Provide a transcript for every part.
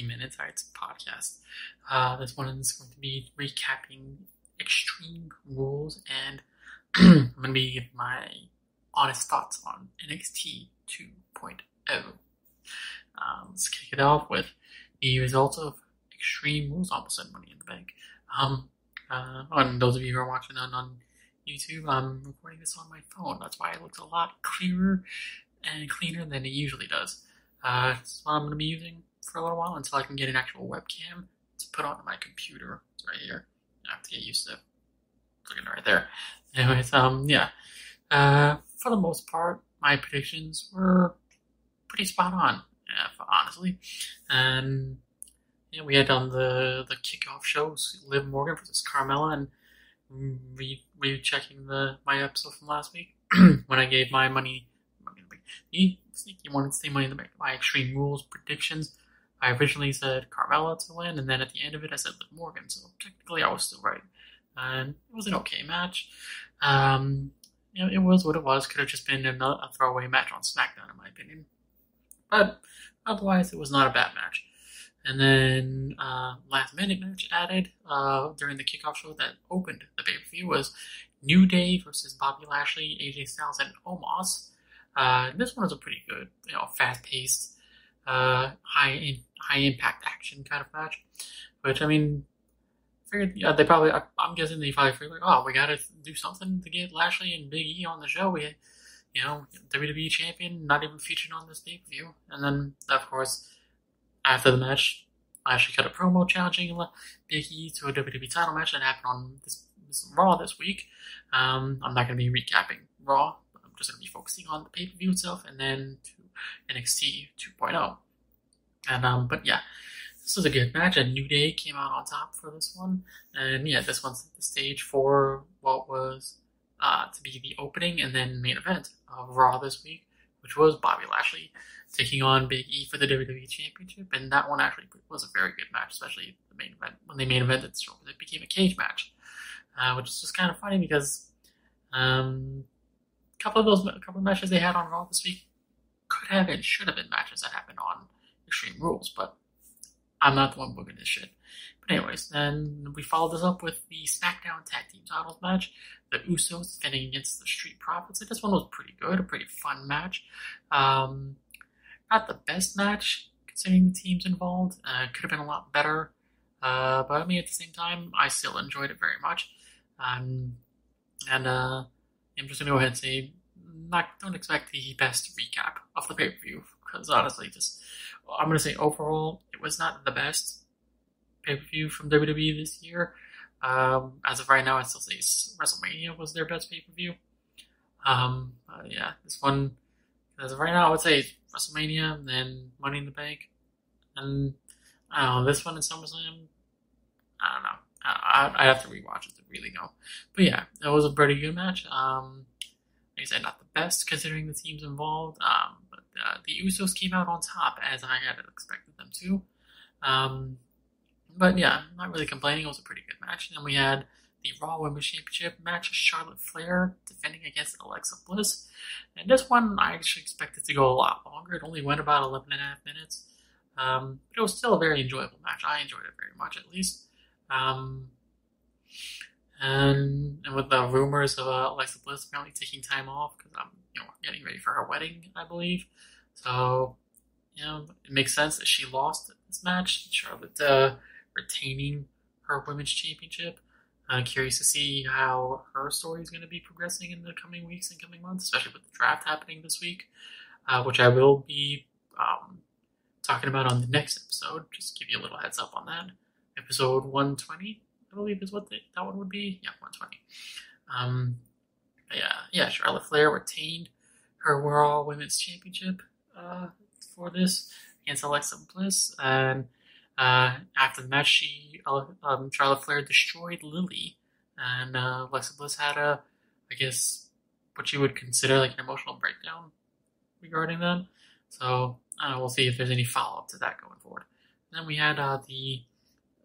15 minutes. It's a podcast. Uh, this one is going to be recapping Extreme Rules, and I'm going to be giving my honest thoughts on NXT 2.0. Um, let's kick it off with the results of Extreme Rules almost said Money in the Bank. Um, uh, on those of you who are watching on, on YouTube, I'm recording this on my phone. That's why it looks a lot clearer and cleaner than it usually does. Uh, that's what I'm going to be using for a little while until I can get an actual webcam to put onto my computer. It's right here. I have to get used to looking right there. Anyways, um, yeah. Uh, for the most part, my predictions were pretty spot on, honestly. And yeah, we had on the the kickoff shows Liv Morgan versus Carmella, and re rechecking the my episode from last week when I gave my money. You, you wanted to say money in the bank. My Extreme Rules predictions. I originally said Carmella to win, and then at the end of it, I said Liv Morgan. So technically, I was still right. And it was an okay match. Um, you know, it was what it was. Could have just been another, a throwaway match on SmackDown, in my opinion. But otherwise, it was not a bad match. And then uh, last minute match added uh, during the kickoff show that opened the pay per view was New Day versus Bobby Lashley, AJ Styles, and Omos. Uh, this one was a pretty good, you know, fast paced, uh, high in, high impact action kind of match. Which I mean, figured yeah, they probably I, am guessing they probably figured oh, we got to do something to get Lashley and Big E on the show. We, you know, WWE champion not even featured on this pay per view, and then of course after the match, actually cut a promo challenging Big E to a WWE title match that happened on this, this Raw this week. Um, I'm not going to be recapping Raw. I'm just going to be focusing on the pay per view itself and then NXT 2.0. And um, but yeah, this was a good match. And New Day came out on top for this one. And yeah, this one's the stage for what was uh, to be the opening and then main event of Raw this week, which was Bobby Lashley taking on Big E for the WWE Championship, and that one actually was a very good match, especially the main event when they main evented show. It became a cage match, uh, which is just kind of funny because um, a couple of those a couple of matches they had on Raw this week could have and should have been matches that happened on Extreme Rules, but I'm not the one booking this shit. But anyways, then we followed this up with the SmackDown Tag Team Titles match. The Usos defending against the Street Profits. And this one was pretty good, a pretty fun match. Um, not the best match considering the teams involved. Uh, could have been a lot better. Uh, but I mean, at the same time, I still enjoyed it very much. Um, and uh, I'm just gonna go ahead and say, not don't expect the best recap of the pay per view because honestly, just I'm gonna say overall, it was not the best pay per view from WWE this year. Um, as of right now, I still say WrestleMania was their best pay per view. Um, yeah, this one, as of right now, I would say WrestleMania, and then Money in the Bank, and I don't know this one in SummerSlam. I don't know. I, I, have to rewatch it to really know. But yeah, it was a pretty good match. Um, like I said, not the best considering the teams involved. Um, but uh, the Usos came out on top as I had expected them to. Um, but yeah, I'm not really complaining. It was a pretty good match. And then we had the Raw Women's Championship match, Charlotte Flair defending against Alexa Bliss. And this one, I actually expected to go a lot longer. It only went about 11 and a half minutes. Um, but it was still a very enjoyable match. I enjoyed it very much, at least. Um, and, and with the rumors of uh, Alexa Bliss apparently taking time off because I'm, you know, getting ready for her wedding, I believe. So, you know, it makes sense that she lost this match. Charlotte uh, retaining her women's championship. I'm curious to see how her story is going to be progressing in the coming weeks and coming months, especially with the draft happening this week, uh, which I will be um, talking about on the next episode. Just give you a little heads up on that. Episode 120, I believe, is what the, that one would be. Yeah, 120. Um, yeah, yeah. Charlotte Flair retained her World Women's Championship uh, for this against Alexa Bliss, and uh, after the match, she uh, um, Charlotte Flair destroyed Lily, and uh, Alexa Bliss had a, I guess, what you would consider like an emotional breakdown regarding that. So uh, we'll see if there's any follow up to that going forward. And then we had uh, the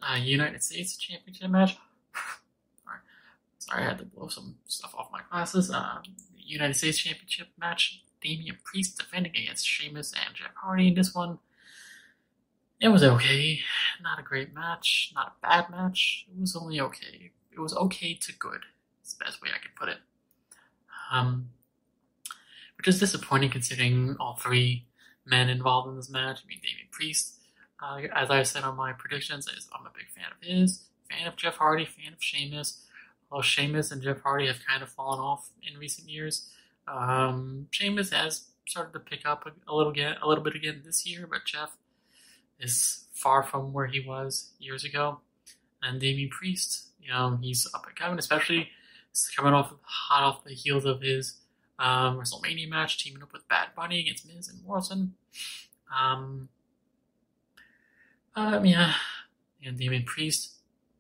uh, United States Championship match. Sorry. Sorry, I had to blow some stuff off my glasses. Uh, United States Championship match. Damian Priest defending against Sheamus and Jeff Hardy in this one it was okay. Not a great match, not a bad match. It was only okay. It was okay to good. It's the best way I could put it. Um, which is disappointing considering all three men involved in this match. I mean, Damian Priest, uh, as I said on my predictions, I'm a big fan of his, fan of Jeff Hardy, fan of Sheamus. While Sheamus and Jeff Hardy have kind of fallen off in recent years, um, Sheamus has started to pick up a, a little get a little bit again this year, but Jeff is far from where he was years ago. And Damian Priest, you know, he's up and coming, especially coming off hot off the heels of his um, WrestleMania match, teaming up with Bad Bunny against Miz and Morrison. Um, um, yeah, and Damian Priest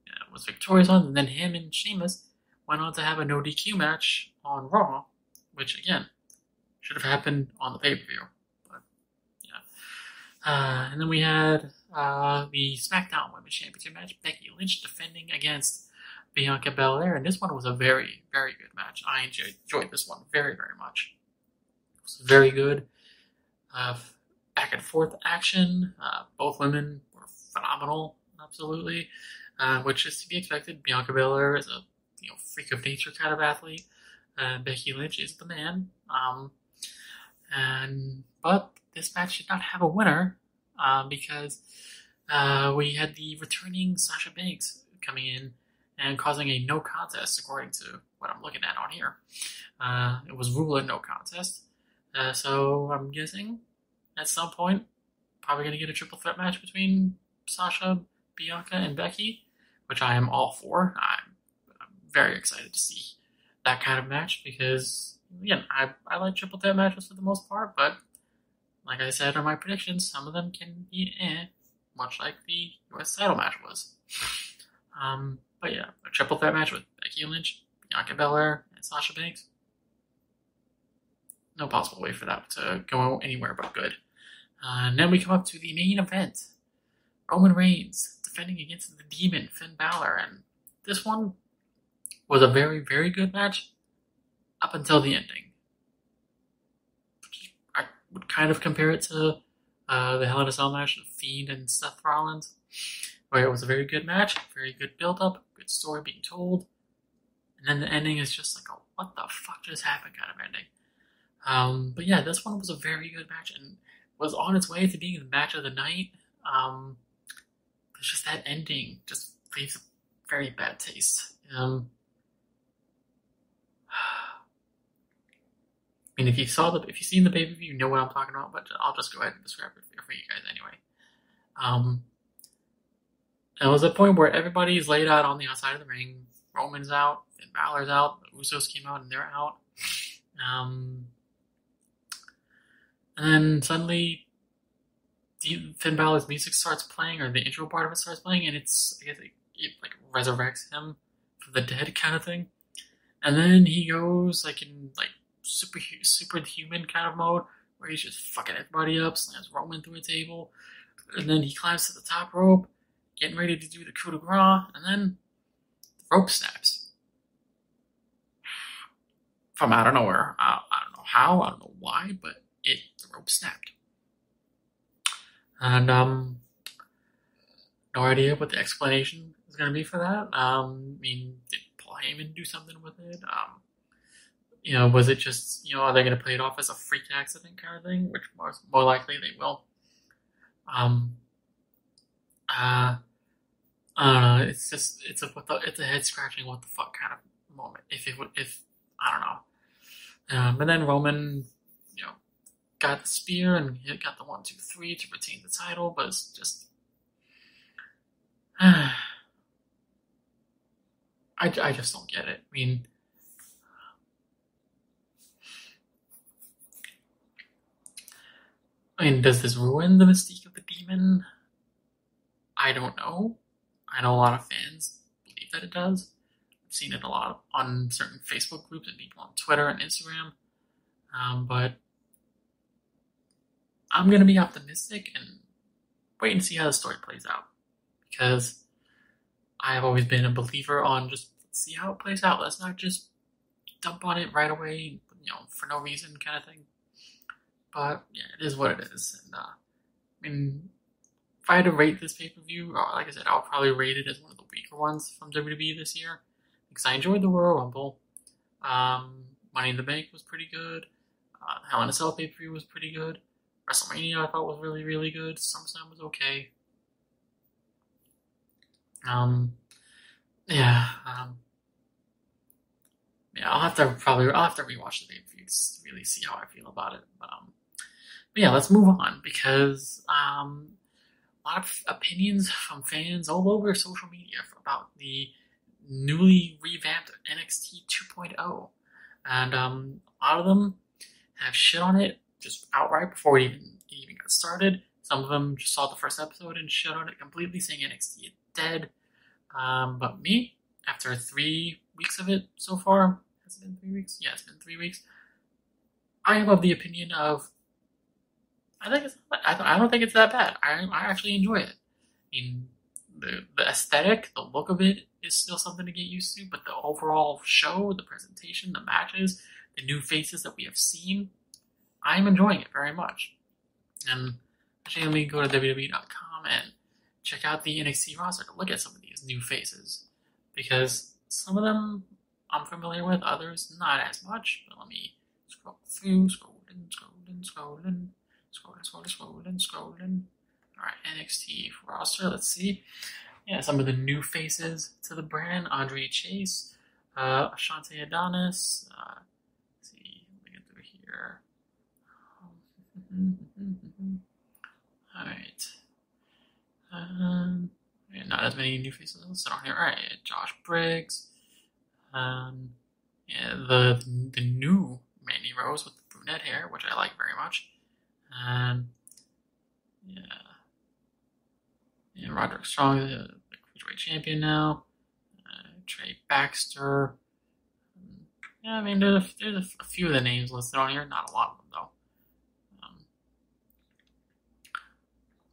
yeah, was victorious on, and then him and Sheamus went on to have a no DQ match on Raw, which again should have happened on the pay per view. But yeah, uh, and then we had uh, the SmackDown Women's Championship match: Becky Lynch defending against Bianca Belair, and this one was a very, very good match. I enjoyed, this one very, very much. It was very good. Uh, back and forth action. Uh, both women phenomenal, absolutely, uh, which is to be expected. Bianca Belair is a you know freak of nature kind of athlete. Uh, Becky Lynch is the man. Um, and but this match did not have a winner uh, because uh, we had the returning Sasha Banks coming in and causing a no contest, according to what I'm looking at on here. Uh, it was ruled a no contest. Uh, so I'm guessing at some point, probably going to get a triple threat match between Sasha, Bianca, and Becky, which I am all for. I'm, I'm very excited to see that kind of match because, again, I, I like triple threat matches for the most part, but like I said in my predictions, some of them can be eh, much like the US title match was. Um, but yeah, a triple threat match with Becky Lynch, Bianca Belair, and Sasha Banks. No possible way for that to go anywhere but good. Uh, and then we come up to the main event. Roman Reigns defending against the Demon, Finn Balor. And this one was a very, very good match up until the ending. I would kind of compare it to uh, the Hell in a Cell match Fiend and Seth Rollins, where it was a very good match, very good build up, good story being told, and then the ending is just like a what the fuck just happened kind of ending. Um, but yeah, this one was a very good match and was on its way to being the match of the night. Um, just that ending just leaves a very bad taste. Um, I mean, if you saw the, if you've seen the pay per view, you know what I'm talking about. But I'll just go ahead and describe it for you guys anyway. Um, it was a point where everybody's laid out on the outside of the ring. Roman's out, and Balor's out. The Usos came out, and they're out. Um, and then suddenly, Finn Balor's music starts playing, or the intro part of it starts playing, and it's I guess it, it like resurrects him from the dead kind of thing. And then he goes like in like super superhuman kind of mode, where he's just fucking everybody up, slams Roman through a table, and then he climbs to the top rope getting ready to do the coup de grace, and then the rope snaps. From out of nowhere. I, I don't know how, I don't know why, but it the rope snapped. And um no idea what the explanation is gonna be for that. Um I mean did Paul Heyman do something with it? Um you know, was it just, you know, are they going to play it off as a freak accident kind of thing? Which more, more likely they will. Um, uh, I don't know. It's just it's a the, it's a head scratching what the fuck kind of moment. If it would if I don't know. Um, and then Roman, got the spear and got the one two three to retain the title, but it's just. I, I just don't get it. I mean, I mean, does this ruin the mystique of the demon? I don't know. I know a lot of fans believe that it does. I've seen it a lot on certain Facebook groups and people on Twitter and Instagram. Um, but I'm to be optimistic and wait and see how the story plays out. Because I've always been a believer on just see how it plays out. Let's not just dump on it right away, you know, for no reason kind of thing. But yeah, it is what it is. And uh, I mean, if I had to rate this pay per view, like I said, I'll probably rate it as one of the weaker ones from WWE this year because I enjoyed the Royal Rumble. Um, Money in the Bank was pretty good. Uh, Hell in a Cell pay per view was pretty good. WrestleMania I thought was really really good. SummerSlam was okay. Um, yeah, um, yeah, I'll have to probably I'll have to rewatch the pay per to really see how I feel about it. But, um, but yeah, let's move on because um, a lot of opinions from fans all over social media about the newly revamped NXT 2.0, and um, a lot of them have shit on it just outright before it even even got started. Some of them just saw the first episode and shut on it completely, saying NXT is dead. Um, but me, after three weeks of it so far, has it been three weeks? Yeah, it's been three weeks. I am of the opinion of I think it's I, don't think it's that bad. I I actually enjoy it. I mean, the the aesthetic, the look of it is still something to get used to, but the overall show, the presentation, the matches, the new faces that we have seen, I'm enjoying it very much. And actually, let me go to WWE.com and check out the NXT roster to look at some of these new faces because some of them I'm familiar with, others not as much. But let me scroll through, scrolling, scrolling, scrolling, scrolling, scrolling, scrolling, scrolling. All right, NXT roster. Let's see. Yeah, some of the new faces to the brand: Andre Chase, uh, Ashante Adonis. Uh, let's see, let me get through here. All right. Um, not as many new faces listed on here. All right, Josh Briggs. Um, yeah, the the new Mandy Rose with the brunette hair, which I like very much. Um, yeah, yeah, Roderick Strong, the, cruiserweight champion now. Uh, Trey Baxter. Yeah, I mean, there's, there's a few of the names listed on here, not a lot of them though.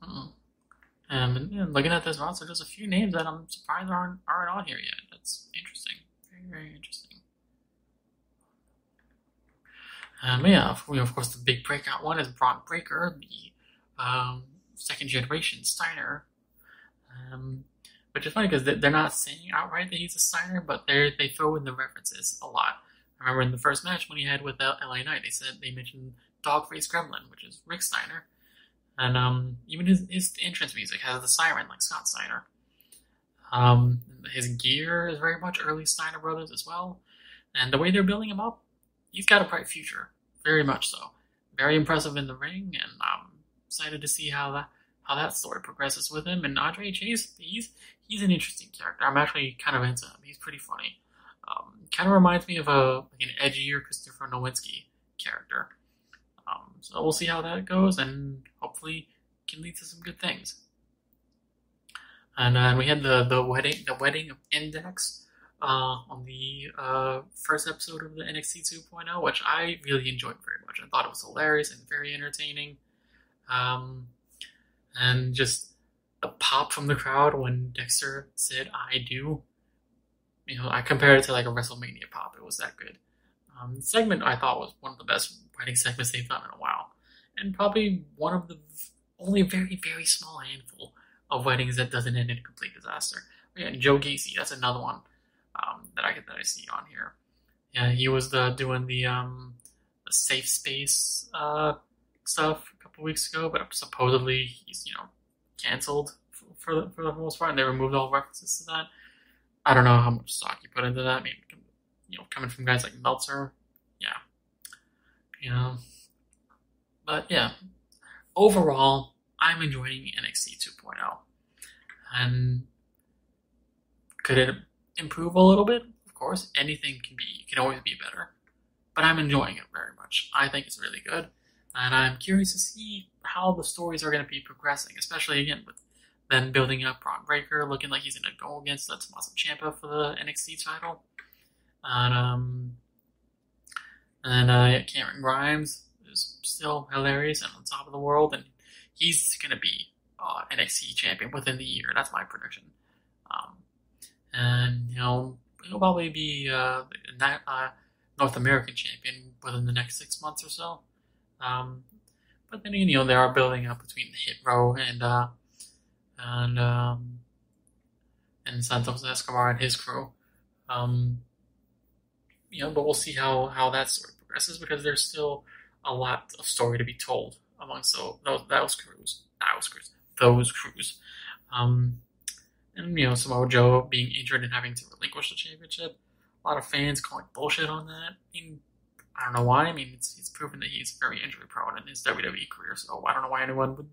Um, and looking at this roster, there's a few names that I'm surprised aren't aren't on here yet. That's interesting. Very very interesting. Um, yeah, of course, the big breakout one is Bron Breakker, the um, second generation Steiner. Um, which is funny because they're not saying outright that he's a Steiner, but they they throw in the references a lot. I remember in the first match when he had with LA Knight, they said they mentioned Dogface Gremlin, which is Rick Steiner. And um, even his, his entrance music has the siren like Scott Steiner. Um, his gear is very much early Steiner Brothers as well. And the way they're building him up, he's got a bright future. Very much so. Very impressive in the ring, and I'm excited to see how that how that story progresses with him. And Andre Chase, he's he's an interesting character. I'm actually kind of into him. He's pretty funny. Um, kind of reminds me of a like an edgier Christopher Nowinski character. Um, so we'll see how that goes, and hopefully can lead to some good things. And uh, we had the the wedding the wedding of Indexter uh, on the uh, first episode of the NXT 2.0, which I really enjoyed very much. I thought it was hilarious and very entertaining, um, and just a pop from the crowd when Dexter said "I do." You know, I compared it to like a WrestleMania pop. It was that good. Um, segment I thought was one of the best wedding segments they've done in a while, and probably one of the only very very small handful of weddings that doesn't end in complete disaster. Yeah, Joe Gacy, that's another one um, that I that I see on here. Yeah, he was the doing the um, the safe space uh, stuff a couple weeks ago, but supposedly he's you know canceled for, for the, for the most part, and they removed all references to that. I don't know how much stock you put into that. Mean, you know, coming from guys like Meltzer, yeah, you know. But yeah, overall, I'm enjoying NXT 2.0. And could it improve a little bit? Of course, anything can be, can always be better. But I'm enjoying it very much. I think it's really good. And I'm curious to see how the stories are going to be progressing, especially again with them building up Bron Breakker, looking like he's going to go against the Tommaso Ciampa for the NXT title. And, um, and uh, Cameron Grimes still hilarious and on top of the world, and he's to be uh, NXT champion within the year. That's my prediction. Um, and you know he'll probably be uh, uh, North American champion within the next six months or so. Um, but then you know they are building up between Hit Row and uh, and um, and Santos Escobar and his crew. Um, you know, but we'll see how how that story progresses because there's still a lot of story to be told amongst those those, crews, those crews, those crews. Um, and you know, Samoa Joe being injured and having to relinquish the championship. A lot of fans calling bullshit on that. I mean, I don't know why. I mean, it's, it's proven that he's very injury prone in his WWE career, so I don't know why anyone would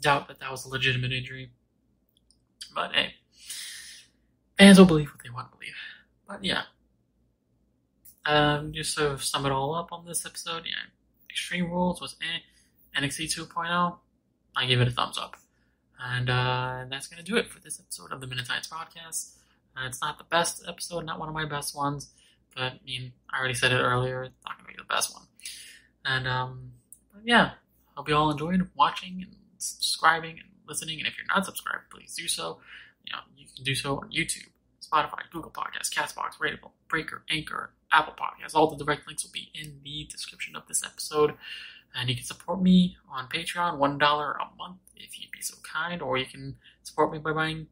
doubt that that was a legitimate injury. But hey, fans will believe what they want to believe. But yeah, um, just to sum it all up on this episode, yeah, Extreme Rules was eh. NXT 2.0, I give it a thumbs up. And uh, that's going to do it for this episode of the Men In Tights podcast. Uh, it's not the best episode, not one of my best ones, but I mean, I already said it earlier, it's not going to be the best one. And um, yeah, hope you all enjoyed watching and subscribing and listening. And if you're not subscribed, please do so. You know, you can do so on YouTube, Spotify, Google Podcasts, Castbox, RadioPublic, Breaker, Anchor, Apple Podcasts. All the direct links will be in the description of this episode. And you can support me on Patreon, $1 a month if you'd be so kind, or you can support me by buying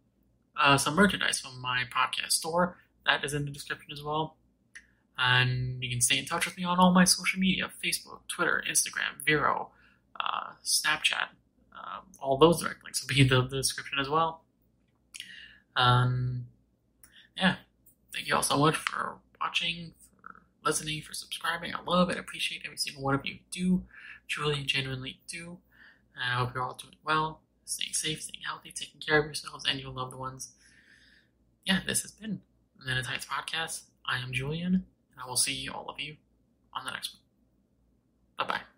uh, some merchandise from my podcast store. That is in the description as well. And you can stay in touch with me on all my social media Facebook, Twitter, Instagram, Vero, uh, Snapchat. Uh, all those direct links will be in the, the description as well. Um, yeah, thank you all so much for watching, for listening, for subscribing. I love and appreciate every single one of you do, truly and genuinely do. And I hope you're all doing well, staying safe, staying healthy, taking care of yourselves and your loved ones. Yeah, this has been the Men In Tights Podcast. I am Julian, and I will see all of you on the next one. Bye bye.